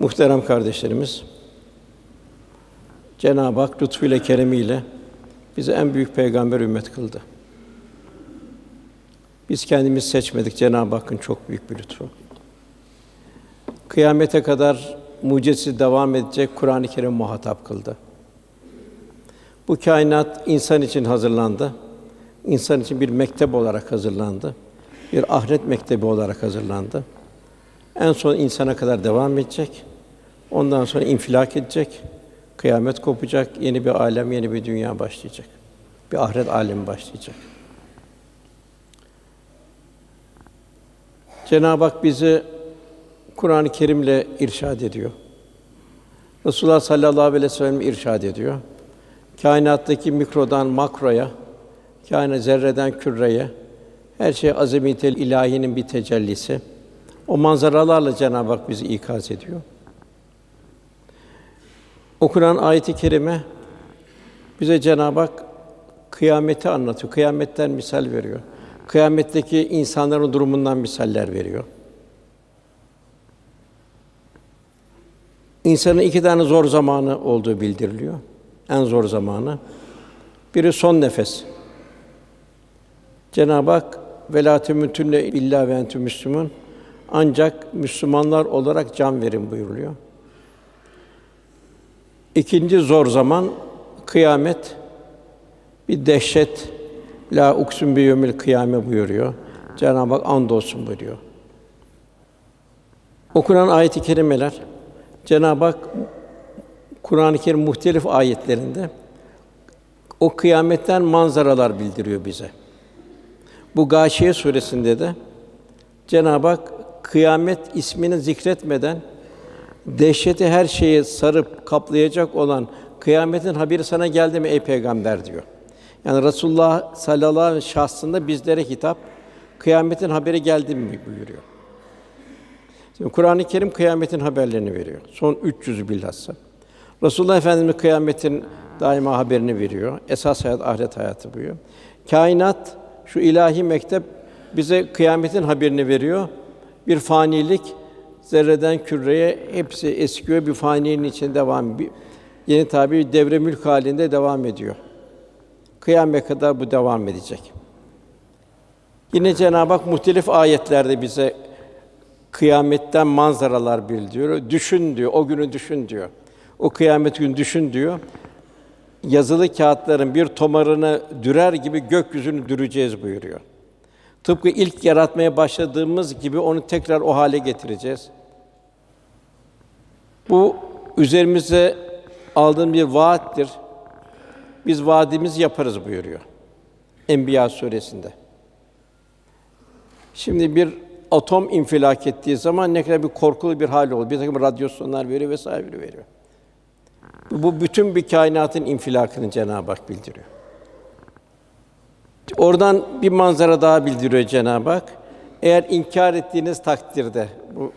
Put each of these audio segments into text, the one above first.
Muhterem kardeşlerimiz, Cenab-ı Hak lütfuyla keremiyle bizi en büyük peygamber ümmet kıldı. Biz kendimiz seçmedik. Cenab-ı Hakk'ın çok büyük bir lütfu. Kıyamete kadar mucizesi devam edecek Kur'an-ı Kerim muhatap kıldı. Bu kainat insan için hazırlandı. İnsan için bir mektep olarak hazırlandı. Bir ahiret mektebi olarak hazırlandı. En son insana kadar devam edecek. Ondan sonra infilak edecek. Kıyamet kopacak. Yeni bir alem, yeni bir dünya başlayacak. Bir ahiret alemi başlayacak. Cenab-ı Hak bizi Kur'an-ı Kerim'le irşad ediyor. Resulullah sallallahu aleyhi ve sellem irşad ediyor. Kainattaki mikrodan makroya, kainat zerreden küreye, her şey azamiyetel ilahinin bir tecellisi. O manzaralarla Cenab-ı Hak bizi ikaz ediyor. Okunan ayet-i kerime bize Cenab-ı Hak kıyameti anlatıyor. Kıyametten misal veriyor. Kıyametteki insanların durumundan misaller veriyor. İnsanın iki tane zor zamanı olduğu bildiriliyor. En zor zamanı. Biri son nefes. Cenab-ı Hak velâ temutünne illa ve entüm müslümun ancak Müslümanlar olarak can verin buyuruluyor. İkinci zor zaman kıyamet bir dehşet la uksun bi yevmil kıyame buyuruyor. Cenab-ı Hak andolsun buyuruyor. Okunan ayet-i kerimeler Cenab-ı Hak Kur'an-ı Kerim muhtelif ayetlerinde o kıyametten manzaralar bildiriyor bize. Bu Gâşiye suresinde de Cenab-ı Hak kıyamet ismini zikretmeden dehşeti her şeyi sarıp kaplayacak olan kıyametin haberi sana geldi mi ey peygamber diyor. Yani Resulullah sallallahu aleyhi ve sellem şahsında bizlere hitap kıyametin haberi geldi mi buyuruyor. Şimdi Kur'an-ı Kerim kıyametin haberlerini veriyor. Son 300 bilhassa. Resulullah Efendimiz kıyametin daima haberini veriyor. Esas hayat ahiret hayatı buyuruyor. Kainat şu ilahi mektep bize kıyametin haberini veriyor. Bir fanilik zerreden küreye hepsi eskiyor bir faninin içinde devam bir yeni tabi devre mülk halinde devam ediyor. Kıyamet kadar bu devam edecek. Yine Cenab-ı Hak muhtelif ayetlerde bize kıyametten manzaralar bildiriyor. Düşün diyor, o günü düşün diyor. O kıyamet günü düşün diyor. Yazılı kağıtların bir tomarını dürer gibi gökyüzünü düreceğiz buyuruyor. Tıpkı ilk yaratmaya başladığımız gibi onu tekrar o hale getireceğiz. Bu üzerimize aldığım bir vaattir. Biz vaadimizi yaparız buyuruyor. Enbiya suresinde. Şimdi bir atom infilak ettiği zaman ne kadar bir korkulu bir hal olur. Bir takım radyasyonlar veriyor vesaire veriyor. Bu bütün bir kainatın infilakını Cenab-ı Hak bildiriyor. Oradan bir manzara daha bildiriyor Cenab-ı Hak. Eğer inkar ettiğiniz takdirde bu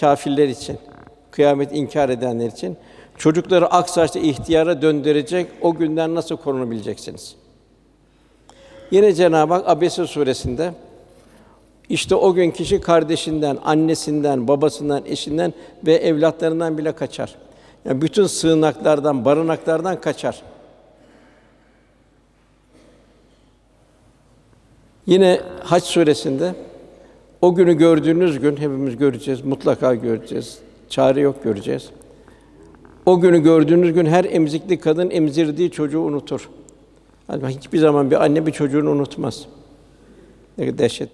kâfirler için, kıyamet inkar edenler için çocukları ak saçlı ihtiyara döndürecek o günden nasıl korunabileceksiniz? Yine Cenab-ı Hak Abese suresinde işte o gün kişi kardeşinden, annesinden, babasından, eşinden ve evlatlarından bile kaçar. Yani bütün sığınaklardan, barınaklardan kaçar. Yine Hac suresinde o günü gördüğünüz gün hepimiz göreceğiz, mutlaka göreceğiz. Çare yok göreceğiz. O günü gördüğünüz gün her emzikli kadın emzirdiği çocuğu unutur. Yani hiçbir zaman bir anne bir çocuğunu unutmaz. Ne dehşet.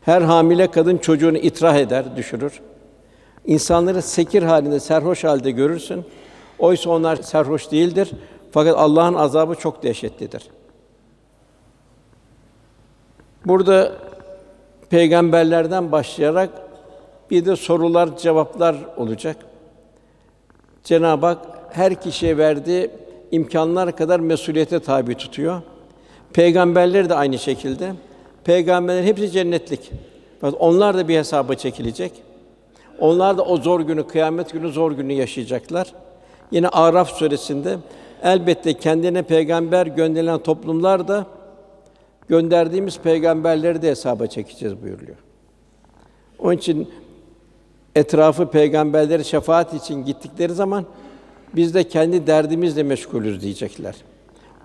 Her hamile kadın çocuğunu itrah eder, düşürür. İnsanları sekir halinde, serhoş halde görürsün. Oysa onlar serhoş değildir. Fakat Allah'ın azabı çok dehşetlidir. Burada peygamberlerden başlayarak bir de sorular, cevaplar olacak. Cenab-ı Hak her kişiye verdiği imkanlar kadar mesuliyete tabi tutuyor. Peygamberler de aynı şekilde. Peygamberlerin hepsi cennetlik. Onlar da bir hesaba çekilecek. Onlar da o zor günü, kıyamet günü zor günü yaşayacaklar. Yine Araf suresinde elbette kendine peygamber gönderilen toplumlar da gönderdiğimiz peygamberleri de hesaba çekeceğiz buyuruluyor. Onun için etrafı peygamberleri şefaat için gittikleri zaman biz de kendi derdimizle meşgulüz diyecekler.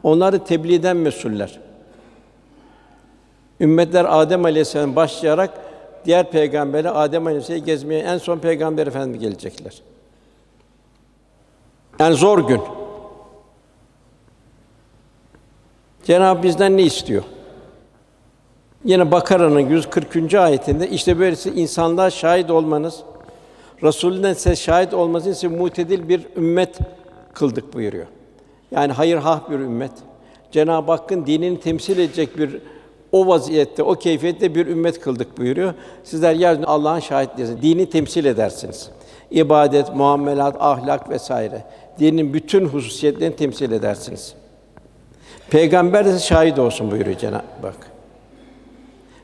Onları tebliğden mesuller. Ümmetler Adem Aleyhisselam başlayarak diğer peygamberi Adem Aleyhisselam'ı gezmeye en son peygamber efendi gelecekler. Yani zor gün. Cenab-ı bizden ne istiyor? Yine Bakara'nın 140. ayetinde işte böylesi insanlar şahit olmanız, Resulünden size şahit olması için mutedil bir ümmet kıldık buyuruyor. Yani hayır hah bir ümmet. Cenab-ı Hakk'ın dinini temsil edecek bir o vaziyette, o keyfiyette bir ümmet kıldık buyuruyor. Sizler yeryüzünde Allah'ın şahitlerisiniz. Dini temsil edersiniz. İbadet, muamelat, ahlak vesaire. Dinin bütün hususiyetlerini temsil edersiniz. Peygamber de şahit olsun buyuruyor Cenab-ı Hak.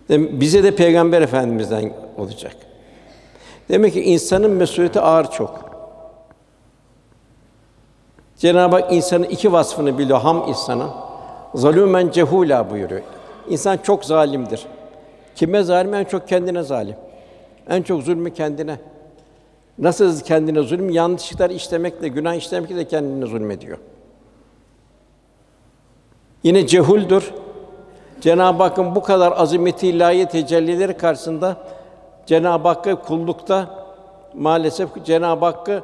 Bize de Peygamber Efendimizden olacak. Demek ki insanın mesuliyeti ağır çok. Cenab-ı Hak insanın iki vasfını biliyor ham insanın. Zalûmen cehûlâ buyuruyor. İnsan çok zalimdir. Kime zalim? En çok kendine zalim. En çok zulmü kendine. Nasıl kendine zulüm? Yanlışlıklar işlemekle, günah işlemekle de kendine zulmediyor. Yine cehuldür. Cenab-ı Hakk'ın bu kadar azameti ilahi tecellileri karşısında Cenab-ı Hakk'ı kullukta maalesef Cenab-ı Hakk'ı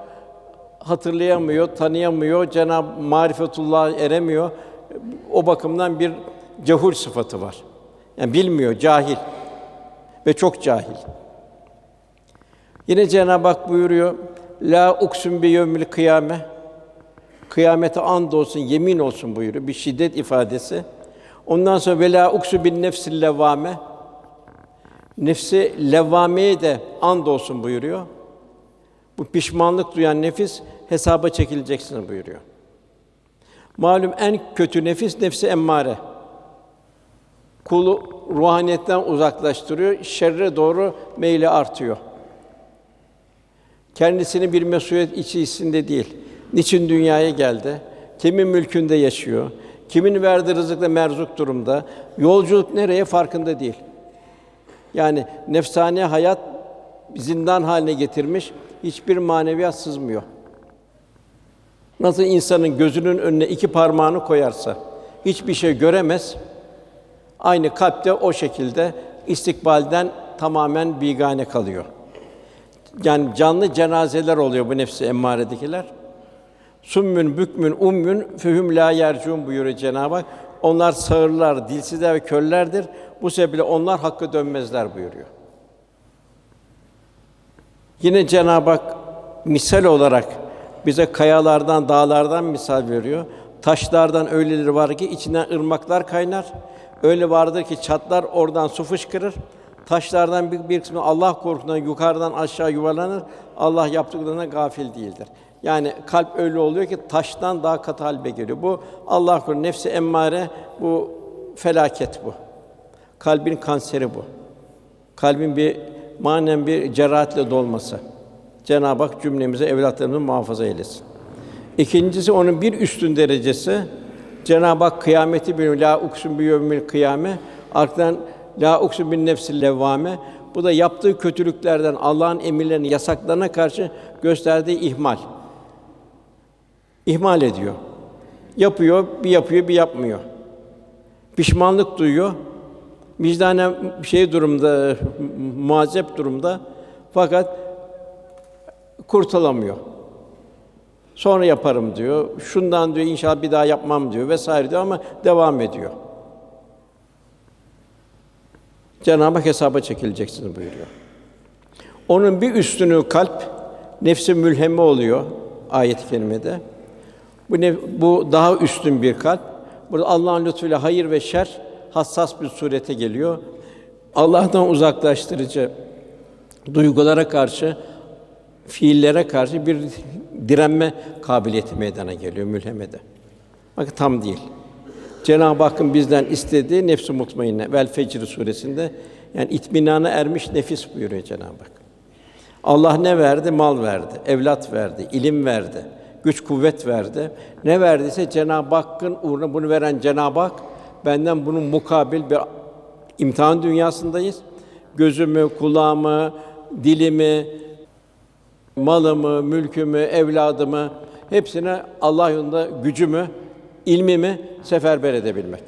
hatırlayamıyor, tanıyamıyor, Cenab-ı marifetullah eremiyor. O bakımdan bir cehul sıfatı var. Yani bilmiyor, cahil ve çok cahil. Yine Cenab-ı Hak buyuruyor: La uksum bi yevmil kıyame. Kıyamete and olsun, yemin olsun buyuruyor. Bir şiddet ifadesi. Ondan sonra vela uksu bin nefsil levvame. Nefsi levvameye de and olsun buyuruyor. Bu pişmanlık duyan nefis hesaba çekileceksin buyuruyor. Malum en kötü nefis nefsi emmare. Kulu ruhaniyetten uzaklaştırıyor, şerre doğru meyli artıyor. Kendisini bir mesuliyet içerisinde değil. Niçin dünyaya geldi? Kimin mülkünde yaşıyor? Kimin verdiği rızıkla merzuk durumda? Yolculuk nereye farkında değil. Yani nefsani hayat zindan haline getirmiş, hiçbir maneviyat sızmıyor. Nasıl insanın gözünün önüne iki parmağını koyarsa hiçbir şey göremez, aynı kalpte o şekilde istikbalden tamamen bigane kalıyor. Yani canlı cenazeler oluyor bu nefsi emmaredekiler. Summün bükmün ummün fühüm la yercun buyuruyor Cenab-ı Hak. Onlar sağırlar, dilsizler ve körlerdir. Bu sebeple onlar hakkı dönmezler buyuruyor. Yine Cenab-ı Hak misal olarak bize kayalardan, dağlardan misal veriyor. Taşlardan öyleleri var ki içinden ırmaklar kaynar. Öyle vardır ki çatlar oradan su fışkırır. Taşlardan bir, bir kısmı Allah korkusundan yukarıdan aşağı yuvarlanır. Allah yaptıklarına gafil değildir. Yani kalp öyle oluyor ki taştan daha katı halbe geliyor. Bu Allah korusun nefsi emmare bu felaket bu. Kalbin kanseri bu. Kalbin bir manen bir cerahatle dolması. Cenab-ı Hak cümlemize evlatlarımızı muhafaza eylesin. İkincisi onun bir üstün derecesi Cenab-ı Hak kıyameti bir la uksun bi yevmil kıyame arkadan la uksun bin nefsil levvame bu da yaptığı kötülüklerden Allah'ın emirlerini yasaklarına karşı gösterdiği ihmal. İhmal ediyor. Yapıyor, bir yapıyor, bir yapmıyor. Pişmanlık duyuyor. Vicdanen şey durumda, muazzep durumda fakat kurtulamıyor. Sonra yaparım diyor. Şundan diyor inşallah bir daha yapmam diyor vesaire diyor ama devam ediyor. Cenab-ı Hak hesaba çekileceksiniz buyuruyor. Onun bir üstünü kalp nefsi mülheme oluyor ayet-i. Bu ne, bu daha üstün bir kalp. Burada Allah'ın lütfuyla hayır ve şer hassas bir surete geliyor. Allah'tan uzaklaştırıcı duygulara karşı, fiillere karşı bir direnme kabiliyeti meydana geliyor mülhemede. Bakın tam değil. Cenab-ı Hakk'ın bizden istediği nefs-i mutmainne vel Fecr suresinde yani itminana ermiş nefis buyuruyor Cenab-ı Hak. Allah ne verdi? Mal verdi, evlat verdi, ilim verdi, güç kuvvet verdi. Ne verdiyse Cenab-ı Hakk'ın uğruna bunu veren Cenab-ı Hak benden bunun mukabil bir imtihan dünyasındayız. Gözümü, kulağımı, dilimi, malımı, mülkümü, evladımı hepsine Allah yolunda gücümü, ilmimi seferber edebilmek.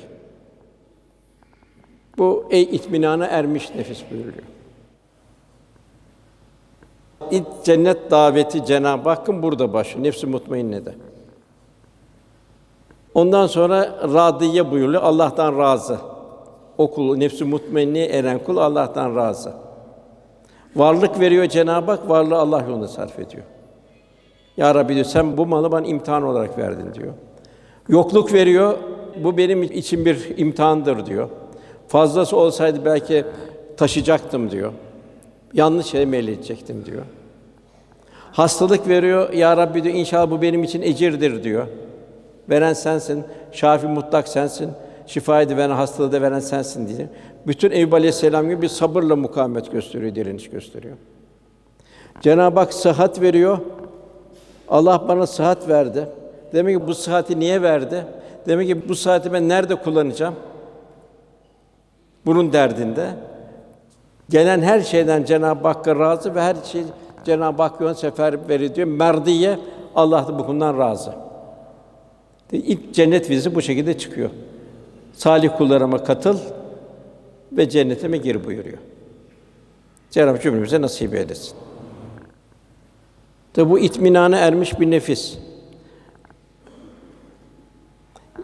Bu ey itminana ermiş nefis buyuruyor. İlk cennet daveti Cenab-ı Hakk'ın burada başlıyor. Nefsi mutmainne de. Ondan sonra radiye buyuruyor. Allah'tan razı. O kul nefsi mutmainne eren kul Allah'tan razı. Varlık veriyor Cenab-ı Hak, varlığı Allah yolunda sarf ediyor. Ya Rabbi diyor, sen bu malı bana imtihan olarak verdin diyor. Yokluk veriyor, bu benim için bir imtihandır diyor. Fazlası olsaydı belki taşıyacaktım diyor. Yanlış şey elde edecektim diyor. Hastalık veriyor, Ya Rabbi diyor, inşallah bu benim için ecirdir diyor. Veren sensin, şafi mutlak sensin, şifayı da veren, hastalığı da veren sensin diye. Bütün Eyüp Aleyhisselam gibi bir sabırla mukavemet gösteriyor, direniş gösteriyor. Cenab-ı Hak sıhhat veriyor. Allah bana sıhhat verdi. Demek ki bu sıhhati niye verdi? Demek ki bu sıhhati ben nerede kullanacağım? Bunun derdinde. Gelen her şeyden Cenab-ı Hakk'a razı ve her şey Cenab-ı Hak yoluna seferber ediyor. Merdiye Allah da bu konudan razı. İlk cennet vizesi bu şekilde çıkıyor. Salih kullarıma katıl ve cennetime gir buyuruyor. Cenab-ı cümlemize nasip eylesin. Tabi bu itminana ermiş bir nefis.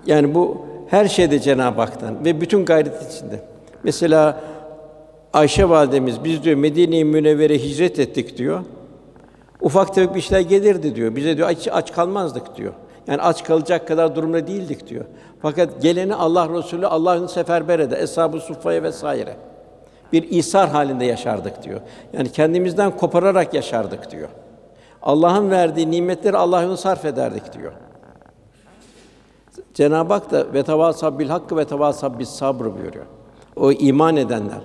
Yani bu her şeyde Cenab-ı Hak'tan ve bütün gayret içinde. Mesela Ayşe validemiz biz diyor Medine-i Münevvere hicret ettik diyor. Ufak tefek bir işler gelirdi diyor. Bize diyor aç, aç kalmazdık diyor. Yani aç kalacak kadar durumda değildik diyor. Fakat geleni Allah Resulü Allah'ın seferber eder. Eshab-ı Suffa'ya vesaire. Bir isar halinde yaşardık diyor. Yani kendimizden kopararak yaşardık diyor. Allah'ın verdiği nimetleri Allah'ın sarf ederdik diyor. Cenab-ı Hak da ve tevasab bil hakkı ve tevasab bis sabr buyuruyor. O iman edenler,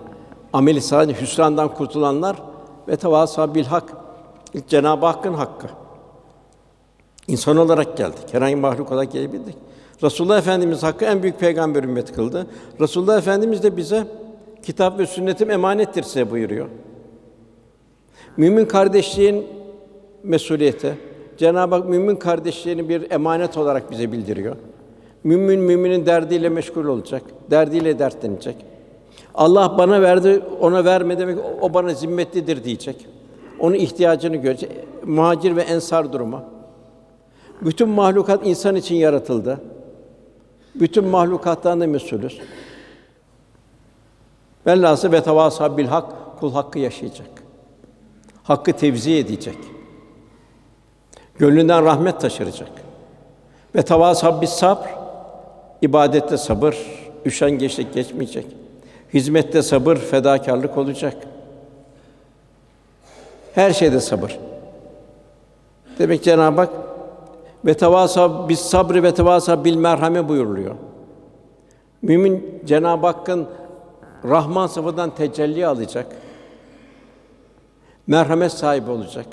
ameli hüsrandan kurtulanlar ve tevasab bil hak. Cenab-ı Hakk'ın hakkı. İnsan olarak geldik. Herhangi bir mahluk olarak gelebildik. Resulullah Efendimiz hakkı en büyük peygamber ümmet kıldı. Resulullah Efendimiz de bize kitap ve sünnetim emanettir size buyuruyor. Mümin kardeşliğin mesuliyeti Cenab-ı Hak mümin kardeşliğini bir emanet olarak bize bildiriyor. Mümin müminin derdiyle meşgul olacak, derdiyle dertlenecek. Allah bana verdi, ona verme demek o bana zimmetlidir diyecek. Onun ihtiyacını görecek. Muhacir ve ensar durumu. Bütün mahlukat insan için yaratıldı. Bütün mahlukattan da mesulüz. Velhâsıl ve tevâsâ bil hak kul hakkı yaşayacak. Hakkı tevzi edecek. Gönlünden rahmet taşıracak. Ve tevâsâ bis sabr ibadette sabır, üşengeçlik geçmeyecek. Hizmette sabır, fedakarlık olacak. Her şeyde sabır. Demek Cenab-ı Hak ve tevasa bis sabri ve tevasa bil merhame buyuruluyor. Mümin Cenab-ı Hakk'ın Rahman sıfatından tecelli alacak. Merhamet sahibi olacak.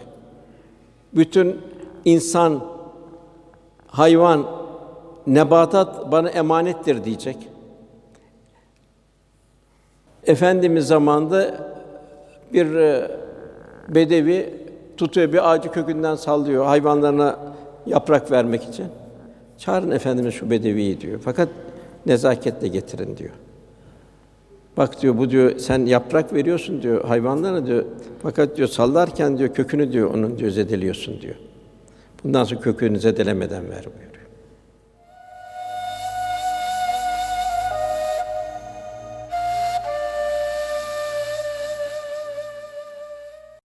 Bütün insan, hayvan, nebatat bana emanettir diyecek. Efendimiz zamanında bir e, bedevi tutuyor bir ağacı kökünden sallıyor hayvanlarına yaprak vermek için. Çağırın efendimiz şu bedeviyi diyor. Fakat nezaketle getirin diyor. Bak diyor bu diyor sen yaprak veriyorsun diyor hayvanlara diyor. Fakat diyor sallarken diyor kökünü diyor onun diyor zedeliyorsun diyor. Bundan sonra kökünü zedelemeden ver buyuruyor.